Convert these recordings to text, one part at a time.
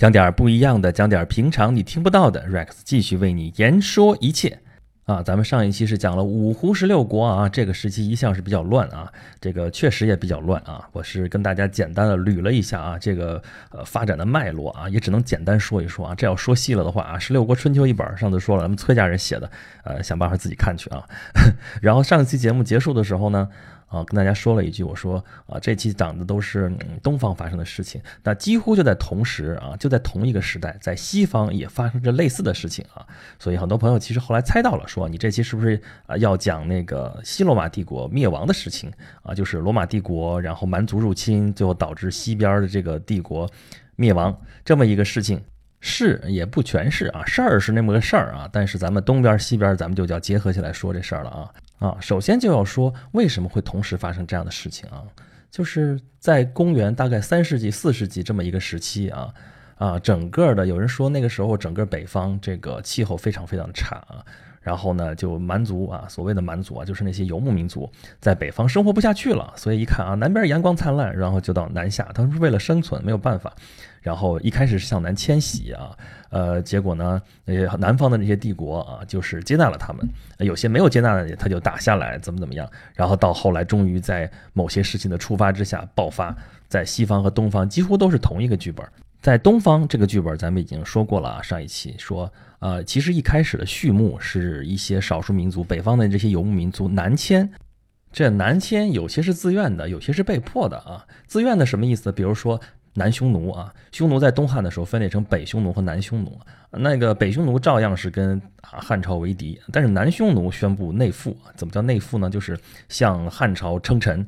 讲点不一样的，讲点平常你听不到的。Rex 继续为你言说一切啊！咱们上一期是讲了五胡十六国啊，这个时期一向是比较乱啊，这个确实也比较乱啊。我是跟大家简单的捋了一下啊，这个呃发展的脉络啊，也只能简单说一说啊。这要说细了的话啊，《十六国春秋》一本上次说了，咱们崔家人写的，呃，想办法自己看去啊。然后上一期节目结束的时候呢。啊，跟大家说了一句，我说啊，这期讲的都是东方发生的事情，那几乎就在同时啊，就在同一个时代，在西方也发生着类似的事情啊，所以很多朋友其实后来猜到了，说你这期是不是啊要讲那个西罗马帝国灭亡的事情啊？就是罗马帝国，然后蛮族入侵，最后导致西边的这个帝国灭亡这么一个事情，是也不全是啊，事儿是那么个事儿啊，但是咱们东边西边，咱们就叫结合起来说这事儿了啊。啊，首先就要说为什么会同时发生这样的事情啊？就是在公元大概三世纪、四世纪这么一个时期啊，啊，整个的有人说那个时候整个北方这个气候非常非常差啊。然后呢，就蛮族啊，所谓的蛮族啊，就是那些游牧民族，在北方生活不下去了，所以一看啊，南边阳光灿烂，然后就到南下。他们是为了生存，没有办法。然后一开始是向南迁徙啊，呃，结果呢，呃，南方的那些帝国啊，就是接纳了他们，有些没有接纳的，他就打下来，怎么怎么样。然后到后来，终于在某些事情的触发之下爆发，在西方和东方几乎都是同一个剧本。在东方这个剧本，咱们已经说过了啊，上一期说，呃，其实一开始的序幕是一些少数民族，北方的这些游牧民族南迁，这南迁有些是自愿的，有些是被迫的啊。自愿的什么意思？比如说南匈奴啊，匈奴在东汉的时候分裂成北匈奴和南匈奴，那个北匈奴照样是跟汉朝为敌，但是南匈奴宣布内附，怎么叫内附呢？就是向汉朝称臣，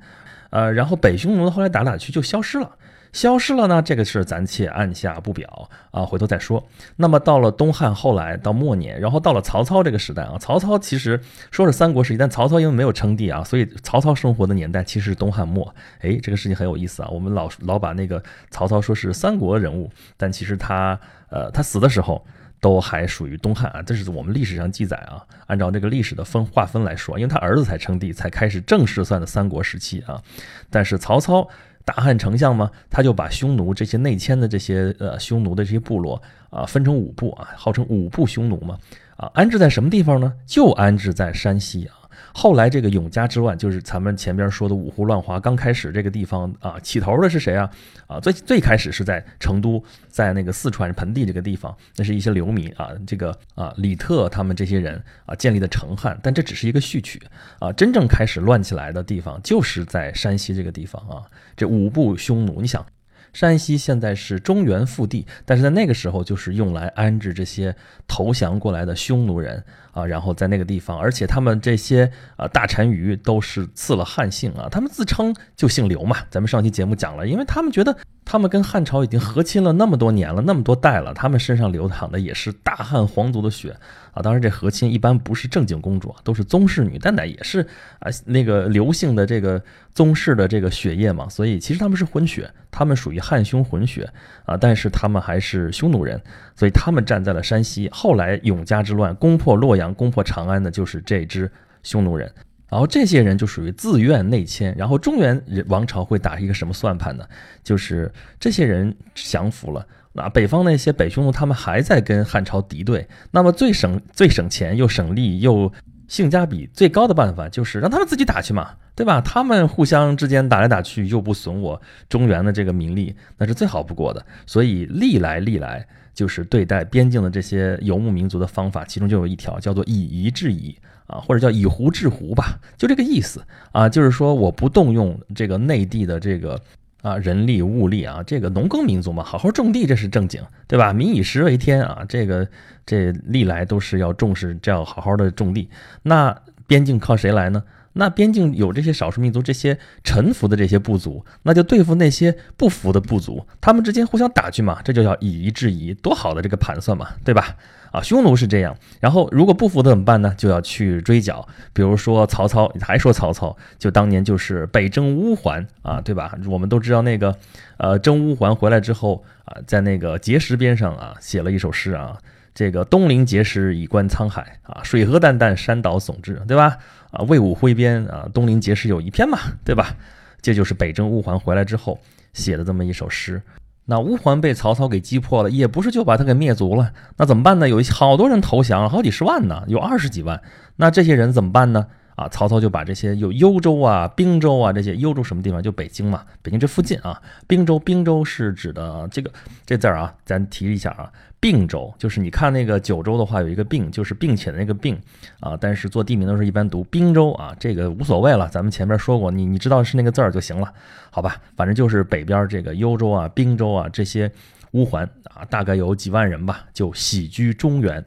呃，然后北匈奴后来打打去就消失了。消失了呢，这个事咱且按下不表啊，回头再说。那么到了东汉后来到末年，然后到了曹操这个时代啊，曹操其实说是三国时期，但曹操因为没有称帝啊，所以曹操生活的年代其实是东汉末。哎，这个事情很有意思啊，我们老老把那个曹操说是三国人物，但其实他呃他死的时候都还属于东汉啊，这是我们历史上记载啊，按照这个历史的分划分来说，因为他儿子才称帝，才开始正式算的三国时期啊。但是曹操。大汉丞相嘛，他就把匈奴这些内迁的这些呃匈奴的这些部落啊分成五部啊，号称五部匈奴嘛啊，安置在什么地方呢？就安置在山西啊。后来这个永嘉之乱，就是咱们前边说的五胡乱华，刚开始这个地方啊，起头的是谁啊？啊，最最开始是在成都，在那个四川盆地这个地方，那是一些流民啊，这个啊李特他们这些人啊建立的成汉，但这只是一个序曲啊，真正开始乱起来的地方就是在山西这个地方啊，这五部匈奴，你想。山西现在是中原腹地，但是在那个时候就是用来安置这些投降过来的匈奴人啊，然后在那个地方，而且他们这些啊大单于都是赐了汉姓啊，他们自称就姓刘嘛。咱们上期节目讲了，因为他们觉得他们跟汉朝已经和亲了那么多年了，那么多代了，他们身上流淌的也是大汉皇族的血。啊，当然这和亲一般不是正经公主，都是宗室女，但那也是啊那个刘姓的这个宗室的这个血液嘛，所以其实他们是混血，他们属于汉匈混血啊，但是他们还是匈奴人，所以他们站在了山西。后来永嘉之乱攻破洛阳、攻破长安的就是这支匈奴人，然后这些人就属于自愿内迁。然后中原王朝会打一个什么算盘呢？就是这些人降服了。那北方那些北匈奴，他们还在跟汉朝敌对。那么最省、最省钱又省力又性价比最高的办法，就是让他们自己打去嘛，对吧？他们互相之间打来打去，又不损我中原的这个名利，那是最好不过的。所以历来历来，就是对待边境的这些游牧民族的方法，其中就有一条叫做以夷制夷啊，或者叫以胡制胡吧，就这个意思啊，就是说我不动用这个内地的这个。啊，人力物力啊，这个农耕民族嘛，好好种地这是正经，对吧？民以食为天啊，这个这历来都是要重视，这样好好的种地。那边境靠谁来呢？那边境有这些少数民族，这些臣服的这些部族，那就对付那些不服的部族，他们之间互相打去嘛，这就叫以夷制夷，多好的这个盘算嘛，对吧？啊，匈奴是这样，然后如果不服的怎么办呢？就要去追剿，比如说曹操，还说曹操，就当年就是北征乌桓啊，对吧？我们都知道那个，呃，征乌桓回来之后啊，在那个碣石边上啊，写了一首诗啊。这个东临碣石，以观沧海啊，水何澹澹，山岛竦峙，对吧？啊，魏武挥鞭啊，东临碣石有一篇嘛，对吧？这就是北征乌桓回来之后写的这么一首诗。那乌桓被曹操给击破了，也不是就把他给灭族了，那怎么办呢？有一好多人投降，好几十万呢，有二十几万，那这些人怎么办呢？啊，曹操就把这些有幽州啊、并州啊这些幽州什么地方？就北京嘛，北京这附近啊。并州，并州是指的这个这字儿啊，咱提一下啊。并州就是你看那个九州的话，有一个并，就是并且的那个并啊。但是做地名的时候一般读并州啊，这个无所谓了。咱们前面说过，你你知道是那个字儿就行了，好吧？反正就是北边这个幽州啊、并州啊这些乌桓啊，大概有几万人吧，就徙居中原。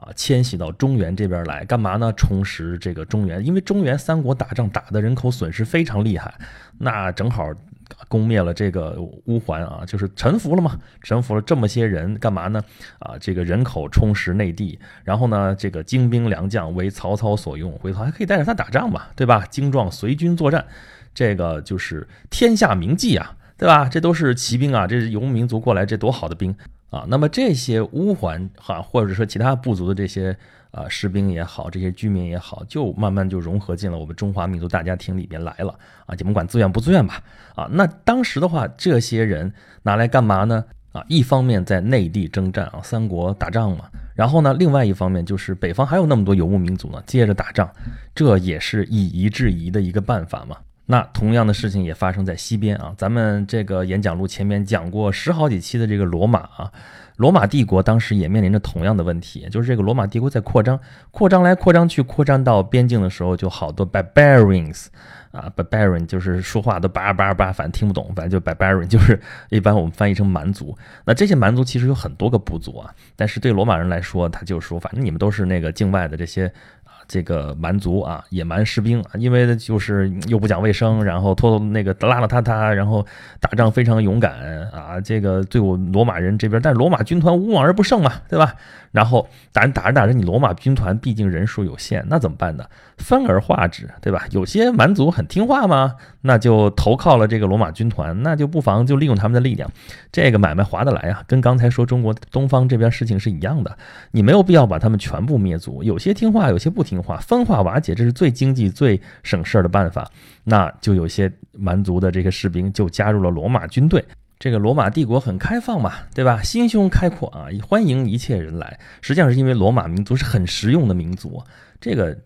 啊，迁徙到中原这边来干嘛呢？充实这个中原，因为中原三国打仗打的人口损失非常厉害，那正好攻灭了这个乌桓啊，就是臣服了嘛，臣服了这么些人干嘛呢？啊，这个人口充实内地，然后呢，这个精兵良将为曹操所用，回头还可以带着他打仗嘛，对吧？精壮随军作战，这个就是天下名妓啊，对吧？这都是骑兵啊，这是游牧民族过来，这多好的兵！啊，那么这些乌桓哈，或者说其他部族的这些啊士兵也好，这些居民也好，就慢慢就融合进了我们中华民族大家庭里边来了啊，你们管自愿不自愿吧？啊，那当时的话，这些人拿来干嘛呢？啊，一方面在内地征战啊，三国打仗嘛，然后呢，另外一方面就是北方还有那么多游牧民族呢，接着打仗，这也是以夷制夷的一个办法嘛。那同样的事情也发生在西边啊，咱们这个演讲录前面讲过十好几期的这个罗马啊，罗马帝国当时也面临着同样的问题，就是这个罗马帝国在扩张，扩张来扩张去，扩张到边境的时候，就好多 barbarians 啊，barbarian 就是说话都叭叭叭，反正听不懂，反正就 barbarian 就是一般我们翻译成蛮族。那这些蛮族其实有很多个部族啊，但是对罗马人来说，他就说反正你们都是那个境外的这些。这个蛮族啊，野蛮士兵，因为就是又不讲卫生，然后拖那个拉拉遢遢，然后打仗非常勇敢啊，这个对我罗马人这边，但是罗马军团无往而不胜嘛，对吧？然后打着打着打着，你罗马军团毕竟人数有限，那怎么办呢？分而化之，对吧？有些蛮族很听话嘛，那就投靠了这个罗马军团，那就不妨就利用他们的力量，这个买卖划得来啊。跟刚才说中国东方这边事情是一样的，你没有必要把他们全部灭族，有些听话，有些不听话，分化瓦解，这是最经济、最省事儿的办法。那就有些蛮族的这些士兵就加入了罗马军队。这个罗马帝国很开放嘛，对吧？心胸开阔啊，欢迎一切人来。实际上是因为罗马民族是很实用的民族，这个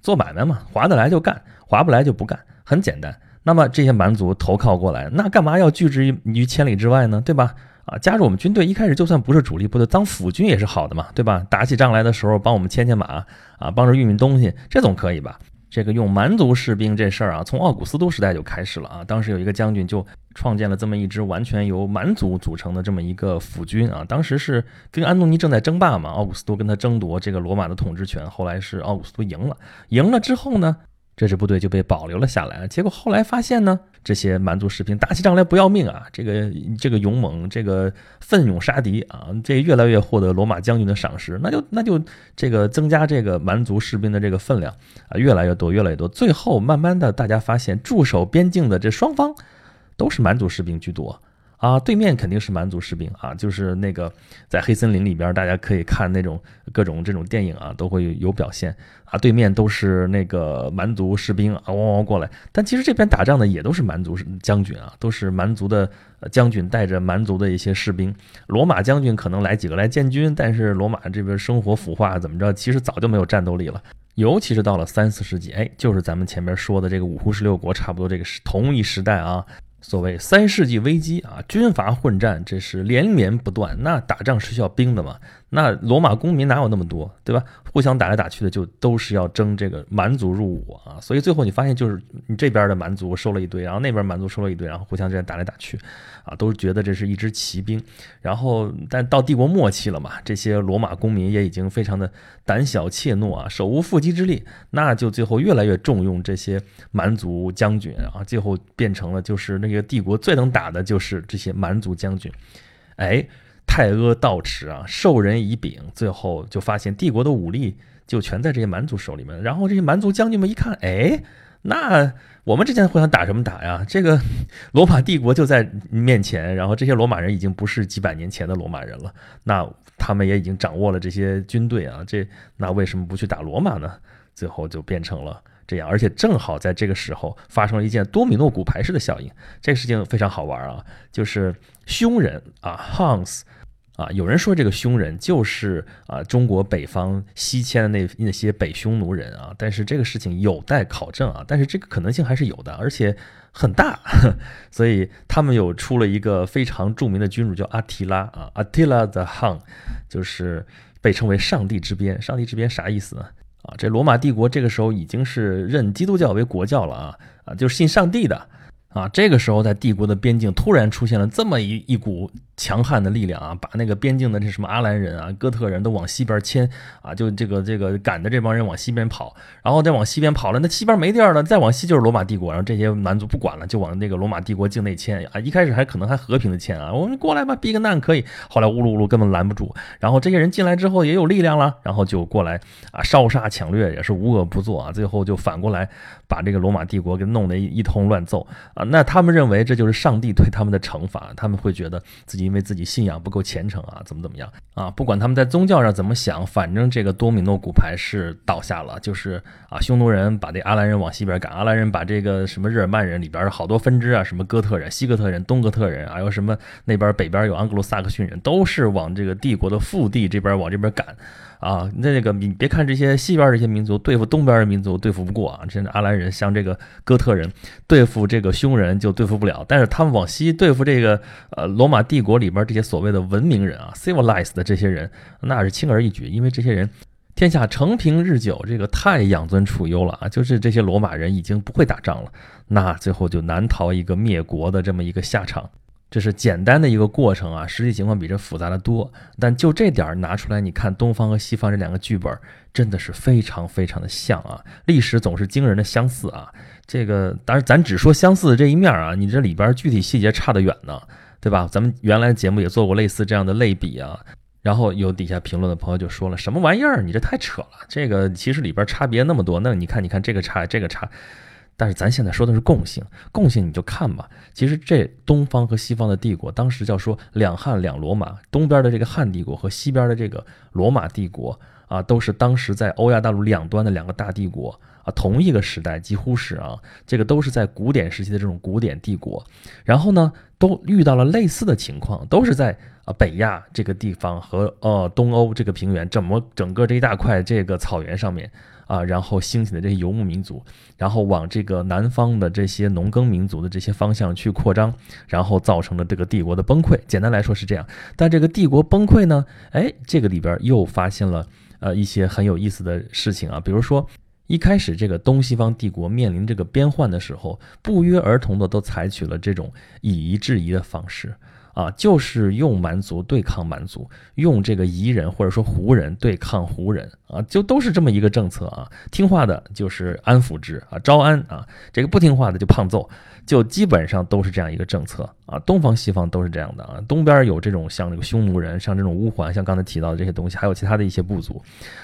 做买卖嘛，划得来就干，划不来就不干，很简单。那么这些蛮族投靠过来，那干嘛要拒之于千里之外呢？对吧？啊，加入我们军队，一开始就算不是主力部队，当辅军也是好的嘛，对吧？打起仗来的时候，帮我们牵牵马啊，帮着运运东西，这总可以吧？这个用蛮族士兵这事儿啊，从奥古斯都时代就开始了啊。当时有一个将军就创建了这么一支完全由蛮族组成的这么一个辅军啊。当时是跟安东尼正在争霸嘛，奥古斯都跟他争夺这个罗马的统治权。后来是奥古斯都赢了，赢了之后呢？这支部队就被保留了下来，结果后来发现呢，这些蛮族士兵打起仗来不要命啊，这个这个勇猛，这个奋勇杀敌啊，这越来越获得罗马将军的赏识，那就那就这个增加这个蛮族士兵的这个分量啊，越来越多，越来越多，最后慢慢的大家发现驻守边境的这双方都是蛮族士兵居多。啊，对面肯定是蛮族士兵啊，就是那个在黑森林里边，大家可以看那种各种这种电影啊，都会有表现啊。对面都是那个蛮族士兵啊，汪汪过来。但其实这边打仗的也都是蛮族将军啊，都是蛮族的将军带着蛮族的一些士兵。罗马将军可能来几个来建军，但是罗马这边生活腐化怎么着，其实早就没有战斗力了。尤其是到了三四世纪，哎，就是咱们前面说的这个五胡十六国，差不多这个是同一时代啊。所谓三世纪危机啊，军阀混战，这是连绵不断。那打仗是需要兵的嘛？那罗马公民哪有那么多，对吧？互相打来打去的，就都是要争这个蛮族入伍啊。所以最后你发现，就是你这边的蛮族收了一堆，然后那边蛮族收了一堆，然后互相之间打来打去，啊，都觉得这是一支骑兵。然后，但到帝国末期了嘛，这些罗马公民也已经非常的胆小怯懦啊，手无缚鸡之力，那就最后越来越重用这些蛮族将军啊，最后变成了就是那个帝国最能打的就是这些蛮族将军，哎。太阿道持啊，授人以柄，最后就发现帝国的武力就全在这些蛮族手里面。然后这些蛮族将军们一看，哎，那我们之间互相打什么打呀？这个罗马帝国就在面前，然后这些罗马人已经不是几百年前的罗马人了，那他们也已经掌握了这些军队啊，这那为什么不去打罗马呢？最后就变成了这样，而且正好在这个时候发生了一件多米诺骨牌式的效应，这个事情非常好玩啊，就是匈人啊，Hans。啊，有人说这个匈人就是啊中国北方西迁的那那些北匈奴人啊，但是这个事情有待考证啊，但是这个可能性还是有的，而且很大，所以他们有出了一个非常著名的君主叫阿提拉啊，Attila the Hun，就是被称为上帝之鞭。上帝之鞭啥意思呢？啊，这罗马帝国这个时候已经是认基督教为国教了啊啊，就是信上帝的。啊，这个时候在帝国的边境突然出现了这么一一股强悍的力量啊，把那个边境的这什么阿兰人啊、哥特人都往西边迁啊，就这个这个赶着这帮人往西边跑，然后再往西边跑了，那西边没地儿了，再往西就是罗马帝国，然后这些蛮族不管了，就往那个罗马帝国境内迁啊。一开始还可能还和平的迁啊，我们过来吧，避个难可以。后来乌噜乌噜根本拦不住，然后这些人进来之后也有力量了，然后就过来啊烧杀抢掠也是无恶不作啊，最后就反过来把这个罗马帝国给弄得一通乱揍啊。那他们认为这就是上帝对他们的惩罚，他们会觉得自己因为自己信仰不够虔诚啊，怎么怎么样啊？不管他们在宗教上怎么想，反正这个多米诺骨牌是倒下了，就是啊，匈奴人把这阿兰人往西边赶，阿兰人把这个什么日耳曼人里边好多分支啊，什么哥特人、西哥特人、东哥特人，还有什么那边北边有盎格鲁撒克逊人，都是往这个帝国的腹地这边往这边赶。啊，那那个你别看这些西边这些民族对付东边的民族对付不过啊，真的阿兰人像这个哥特人对付这个匈人就对付不了，但是他们往西对付这个呃罗马帝国里边这些所谓的文明人啊，civilized 的这些人那是轻而易举，因为这些人天下承平日久，这个太养尊处优了啊，就是这些罗马人已经不会打仗了，那最后就难逃一个灭国的这么一个下场。这是简单的一个过程啊，实际情况比这复杂的多。但就这点儿拿出来，你看东方和西方这两个剧本，真的是非常非常的像啊！历史总是惊人的相似啊。这个当然咱只说相似的这一面啊，你这里边具体细节差得远呢，对吧？咱们原来节目也做过类似这样的类比啊。然后有底下评论的朋友就说了：“什么玩意儿？你这太扯了！这个其实里边差别那么多，那你看，你看这个差，这个差。”但是咱现在说的是共性，共性你就看吧。其实这东方和西方的帝国，当时叫说两汉两罗马，东边的这个汉帝国和西边的这个罗马帝国啊，都是当时在欧亚大陆两端的两个大帝国啊，同一个时代几乎是啊，这个都是在古典时期的这种古典帝国。然后呢，都遇到了类似的情况，都是在啊北亚这个地方和呃东欧这个平原，怎么整个这一大块这个草原上面。啊，然后兴起的这些游牧民族，然后往这个南方的这些农耕民族的这些方向去扩张，然后造成了这个帝国的崩溃。简单来说是这样。但这个帝国崩溃呢，哎，这个里边又发现了呃一些很有意思的事情啊，比如说一开始这个东西方帝国面临这个边患的时候，不约而同的都采取了这种以夷制夷的方式。啊，就是用蛮族对抗蛮族，用这个夷人或者说胡人对抗胡人啊，就都是这么一个政策啊。听话的就是安抚之啊，招安啊，这个不听话的就胖揍。就基本上都是这样一个政策啊，东方西方都是这样的啊。东边有这种像这个匈奴人，像这种乌桓，像刚才提到的这些东西，还有其他的一些部族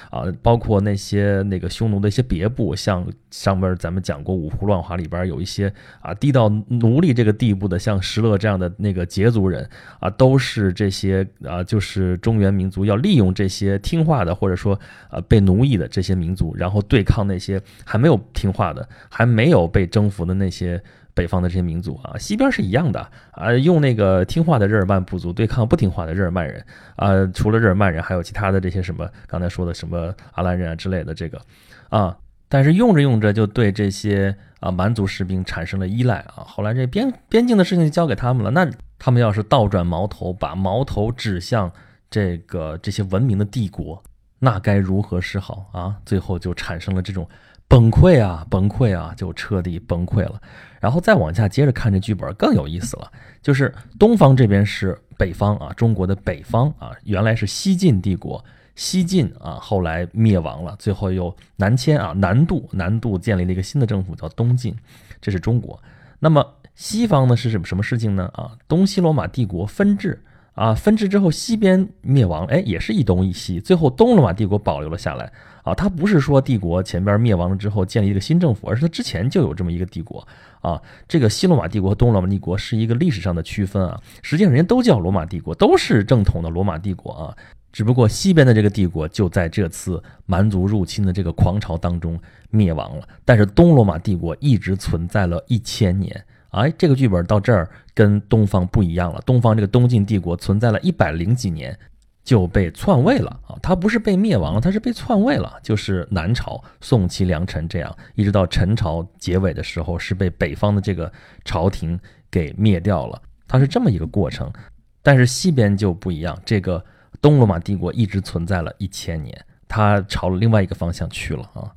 啊，包括那些那个匈奴的一些别部，像上边咱们讲过五胡乱华里边有一些啊低到奴隶这个地步的，像石勒这样的那个羯族人啊，都是这些啊，就是中原民族要利用这些听话的或者说啊被奴役的这些民族，然后对抗那些还没有听话的、还没有被征服的那些。北方的这些民族啊，西边是一样的啊，用那个听话的日耳曼部族对抗不听话的日耳曼人啊，除了日耳曼人，还有其他的这些什么刚才说的什么阿兰人啊之类的这个啊，但是用着用着就对这些啊蛮族士兵产生了依赖啊，后来这边边境的事情就交给他们了，那他们要是倒转矛头，把矛头指向这个这些文明的帝国，那该如何是好啊？最后就产生了这种。崩溃啊，崩溃啊，就彻底崩溃了。然后再往下接着看这剧本更有意思了，就是东方这边是北方啊，中国的北方啊，原来是西晋帝国，西晋啊后来灭亡了，最后又南迁啊，南渡，南渡建立了一个新的政府叫东晋，这是中国。那么西方呢是什么什么事情呢？啊，东西罗马帝国分治。啊，分治之后，西边灭亡，哎，也是一东一西，最后东罗马帝国保留了下来。啊，他不是说帝国前边灭亡了之后建立一个新政府，而是他之前就有这么一个帝国。啊，这个西罗马帝国和东罗马帝国是一个历史上的区分啊，实际上人家都叫罗马帝国，都是正统的罗马帝国啊。只不过西边的这个帝国就在这次蛮族入侵的这个狂潮当中灭亡了，但是东罗马帝国一直存在了一千年。哎，这个剧本到这儿跟东方不一样了，东方这个东晋帝国存在了一百零几年就被篡位了啊，它不是被灭亡了，它是被篡位了，就是南朝宋齐梁陈这样，一直到陈朝结尾的时候是被北方的这个朝廷给灭掉了，它是这么一个过程。但是西边就不一样，这个。东罗马帝国一直存在了一千年，它朝了另外一个方向去了啊。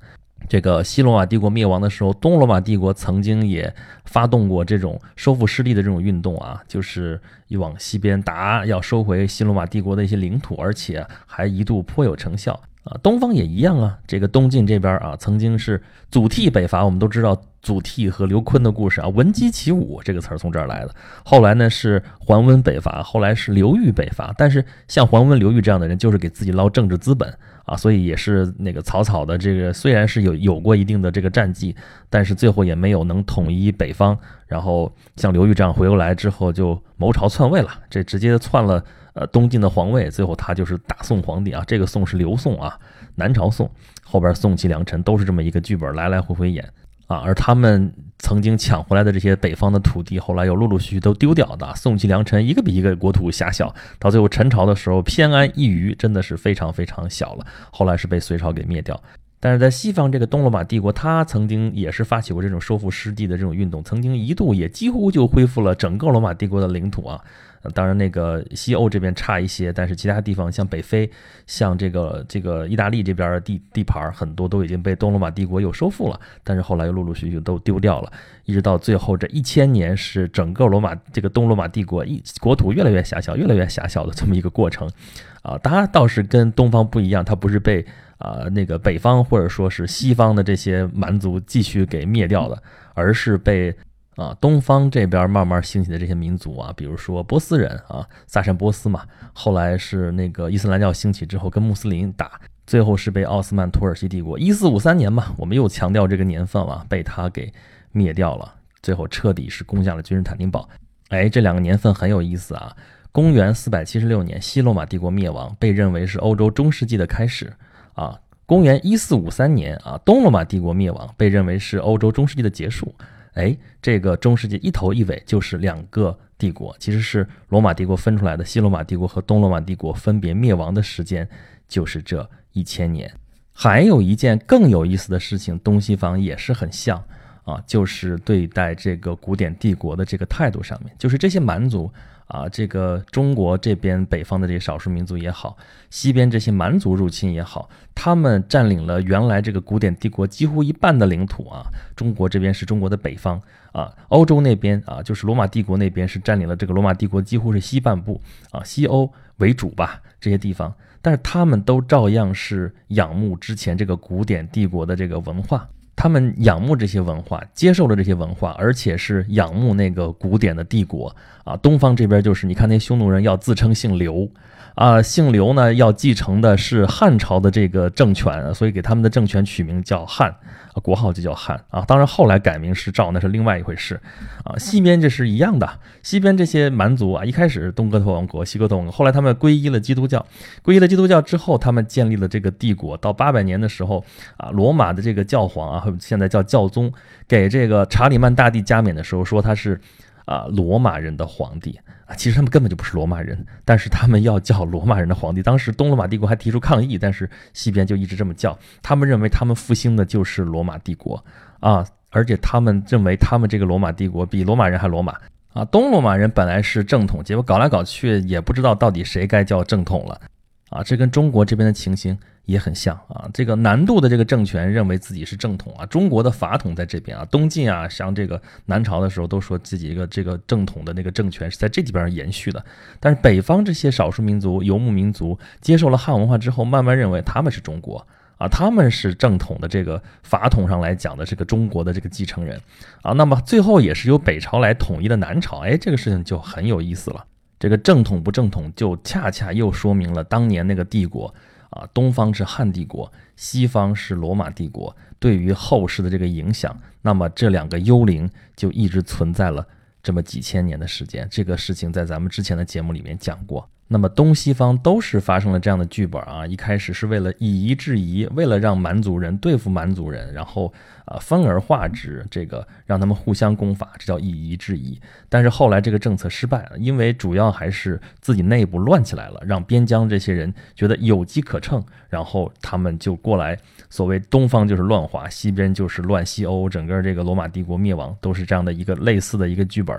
这个西罗马帝国灭亡的时候，东罗马帝国曾经也发动过这种收复失地的这种运动啊，就是往西边打，要收回西罗马帝国的一些领土，而且还一度颇有成效。啊，东方也一样啊。这个东晋这边啊，曾经是祖逖北伐，我们都知道祖逖和刘琨的故事啊，“闻鸡起舞”这个词儿从这儿来的。后来呢是桓温北伐，后来是刘裕北伐。但是像桓温、刘裕这样的人，就是给自己捞政治资本啊，所以也是那个草草的。这个虽然是有有过一定的这个战绩，但是最后也没有能统一北方。然后像刘裕这样回过来之后，就谋朝篡位了，这直接篡了。呃，东晋的皇位，最后他就是大宋皇帝啊。这个宋是刘宋啊，南朝宋，后边宋齐梁陈都是这么一个剧本，来来回回演啊。而他们曾经抢回来的这些北方的土地，后来又陆陆续续都丢掉的。宋齐梁陈一个比一个国土狭小，到最后陈朝的时候偏安一隅，真的是非常非常小了。后来是被隋朝给灭掉。但是在西方这个东罗马帝国，他曾经也是发起过这种收复失地的这种运动，曾经一度也几乎就恢复了整个罗马帝国的领土啊。当然，那个西欧这边差一些，但是其他地方像北非、像这个这个意大利这边的地地盘，很多都已经被东罗马帝国又收复了，但是后来又陆陆续续都丢掉了，一直到最后这一千年是整个罗马这个东罗马帝国一国土越来越狭小、越来越狭小的这么一个过程，啊，它倒是跟东方不一样，它不是被啊那个北方或者说是西方的这些蛮族继续给灭掉的，而是被。啊，东方这边慢慢兴起的这些民族啊，比如说波斯人啊，萨珊波斯嘛，后来是那个伊斯兰教兴起之后跟穆斯林打，最后是被奥斯曼土耳其帝国一四五三年嘛，我们又强调这个年份了，被他给灭掉了，最后彻底是攻下了君士坦丁堡。哎，这两个年份很有意思啊。公元四百七十六年，西罗马帝国灭亡，被认为是欧洲中世纪的开始啊。公元一四五三年啊，东罗马帝国灭亡，被认为是欧洲中世纪的结束。哎，这个中世纪一头一尾就是两个帝国，其实是罗马帝国分出来的。西罗马帝国和东罗马帝国分别灭亡的时间就是这一千年。还有一件更有意思的事情，东西方也是很像啊，就是对待这个古典帝国的这个态度上面，就是这些蛮族。啊，这个中国这边北方的这些少数民族也好，西边这些蛮族入侵也好，他们占领了原来这个古典帝国几乎一半的领土啊。中国这边是中国的北方啊，欧洲那边啊，就是罗马帝国那边是占领了这个罗马帝国几乎是西半部啊，西欧为主吧这些地方，但是他们都照样是仰慕之前这个古典帝国的这个文化。他们仰慕这些文化，接受了这些文化，而且是仰慕那个古典的帝国啊。东方这边就是，你看那匈奴人要自称姓刘。啊，姓刘呢，要继承的是汉朝的这个政权，所以给他们的政权取名叫汉，啊，国号就叫汉啊。当然后来改名是赵，那是另外一回事啊。西边这是一样的，西边这些蛮族啊，一开始东哥特王国、西哥特王国，后来他们皈依了基督教，皈依了基督教之后，他们建立了这个帝国。到八百年的时候啊，罗马的这个教皇啊，现在叫教宗，给这个查理曼大帝加冕的时候说他是。啊，罗马人的皇帝啊，其实他们根本就不是罗马人，但是他们要叫罗马人的皇帝。当时东罗马帝国还提出抗议，但是西边就一直这么叫。他们认为他们复兴的就是罗马帝国啊，而且他们认为他们这个罗马帝国比罗马人还罗马啊。东罗马人本来是正统，结果搞来搞去也不知道到底谁该叫正统了啊。这跟中国这边的情形。也很像啊，这个南渡的这个政权认为自己是正统啊，中国的法统在这边啊，东晋啊，像这个南朝的时候都说自己一个这个正统的那个政权是在这几边延续的，但是北方这些少数民族游牧民族接受了汉文化之后，慢慢认为他们是中国啊，他们是正统的这个法统上来讲的这个中国的这个继承人啊，那么最后也是由北朝来统一的南朝，哎，这个事情就很有意思了，这个正统不正统就恰恰又说明了当年那个帝国。啊，东方是汉帝国，西方是罗马帝国，对于后世的这个影响，那么这两个幽灵就一直存在了这么几千年的时间。这个事情在咱们之前的节目里面讲过。那么东西方都是发生了这样的剧本啊，一开始是为了以夷制夷，为了让蛮族人对付蛮族人，然后啊分而化之，这个让他们互相攻伐，这叫以夷制夷。但是后来这个政策失败了，因为主要还是自己内部乱起来了，让边疆这些人觉得有机可乘，然后他们就过来，所谓东方就是乱华，西边就是乱西欧，整个这个罗马帝国灭亡都是这样的一个类似的一个剧本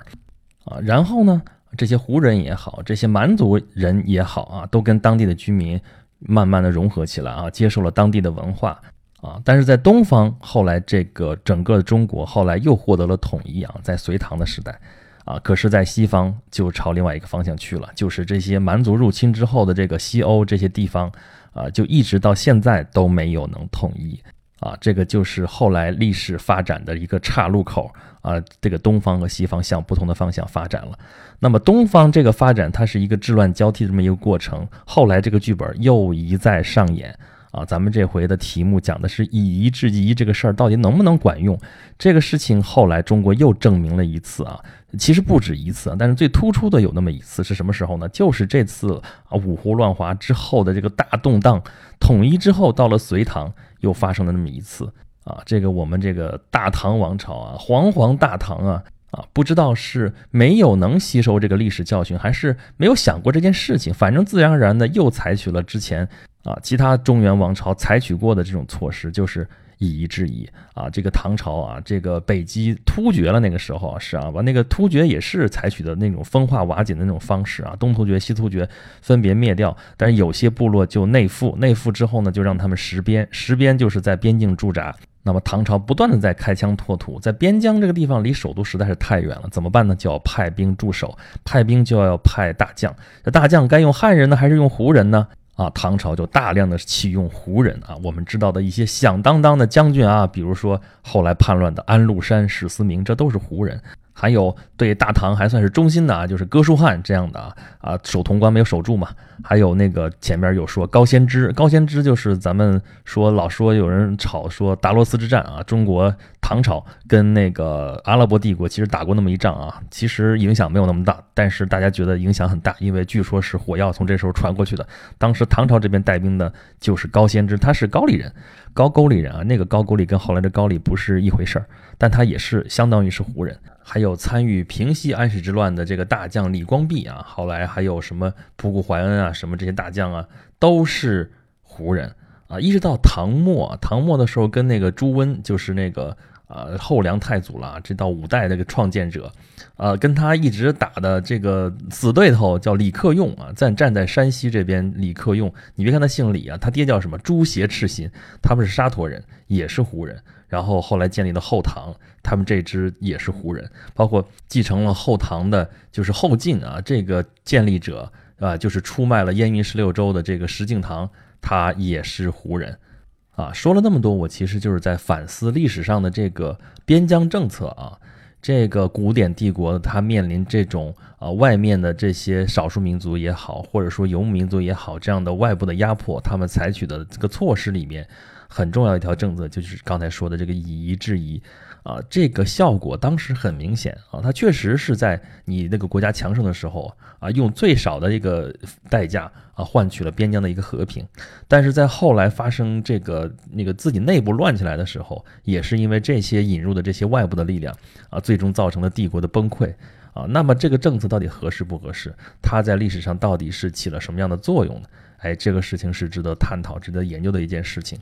啊。然后呢？这些胡人也好，这些蛮族人也好啊，都跟当地的居民慢慢的融合起来啊，接受了当地的文化啊。但是在东方，后来这个整个中国后来又获得了统一啊，在隋唐的时代啊，可是，在西方就朝另外一个方向去了，就是这些蛮族入侵之后的这个西欧这些地方啊，就一直到现在都没有能统一。啊，这个就是后来历史发展的一个岔路口啊，这个东方和西方向不同的方向发展了。那么东方这个发展，它是一个治乱交替这么一个过程。后来这个剧本又一再上演啊，咱们这回的题目讲的是以夷制夷这个事儿到底能不能管用？这个事情后来中国又证明了一次啊，其实不止一次啊，但是最突出的有那么一次是什么时候呢？就是这次啊五胡乱华之后的这个大动荡，统一之后到了隋唐。又发生了那么一次啊，这个我们这个大唐王朝啊，煌煌大唐啊啊，不知道是没有能吸收这个历史教训，还是没有想过这件事情，反正自然而然的又采取了之前啊其他中原王朝采取过的这种措施，就是。以夷制夷啊，这个唐朝啊，这个北击突厥了，那个时候是啊，把那个突厥也是采取的那种分化瓦解的那种方式啊，东突厥、西突厥分别灭掉，但是有些部落就内附，内附之后呢，就让他们实边，实边就是在边境驻扎。那么唐朝不断的在开疆拓土，在边疆这个地方离首都实在是太远了，怎么办呢？就要派兵驻守，派兵就要派大将，这大将该用汉人呢，还是用胡人呢？啊，唐朝就大量的启用胡人啊，我们知道的一些响当当的将军啊，比如说后来叛乱的安禄山、史思明，这都是胡人。还有对大唐还算是忠心的啊，就是哥舒翰这样的啊啊，守潼关没有守住嘛。还有那个前面有说高仙芝，高仙芝就是咱们说老说有人吵说达罗斯之战啊，中国唐朝跟那个阿拉伯帝国其实打过那么一仗啊，其实影响没有那么大，但是大家觉得影响很大，因为据说是火药从这时候传过去的。当时唐朝这边带兵的就是高仙芝，他是高丽人，高句丽人啊，那个高句丽跟后来的高丽不是一回事儿，但他也是相当于是胡人。还有参与平息安史之乱的这个大将李光弼啊，后来还有什么仆固怀恩啊，什么这些大将啊，都是胡人啊。一直到唐末，唐末的时候跟那个朱温，就是那个呃后梁太祖了，这到五代那个创建者，呃，跟他一直打的这个死对头叫李克用啊，在站在山西这边，李克用，你别看他姓李啊，他爹叫什么朱邪赤心，他们是沙陀人，也是胡人。然后后来建立了后唐，他们这支也是胡人，包括继承了后唐的，就是后晋啊，这个建立者啊，就是出卖了燕云十六州的这个石敬瑭，他也是胡人，啊，说了那么多，我其实就是在反思历史上的这个边疆政策啊，这个古典帝国它面临这种啊外面的这些少数民族也好，或者说游牧民族也好，这样的外部的压迫，他们采取的这个措施里面。很重要一条政策就是刚才说的这个以夷制夷，啊，这个效果当时很明显啊，它确实是在你那个国家强盛的时候啊，用最少的一个代价啊，换取了边疆的一个和平。但是在后来发生这个那个自己内部乱起来的时候，也是因为这些引入的这些外部的力量啊，最终造成了帝国的崩溃啊。那么这个政策到底合适不合适？它在历史上到底是起了什么样的作用呢？哎，这个事情是值得探讨、值得研究的一件事情。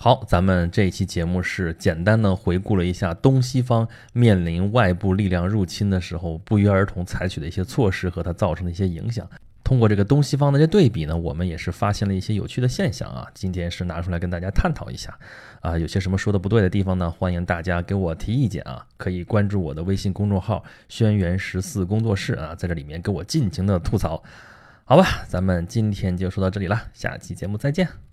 好，咱们这一期节目是简单的回顾了一下东西方面临外部力量入侵的时候，不约而同采取的一些措施和它造成的一些影响。通过这个东西方的这对比呢，我们也是发现了一些有趣的现象啊。今天是拿出来跟大家探讨一下啊，有些什么说的不对的地方呢？欢迎大家给我提意见啊，可以关注我的微信公众号“轩辕十四工作室”啊，在这里面给我尽情的吐槽。好吧，咱们今天就说到这里了，下期节目再见。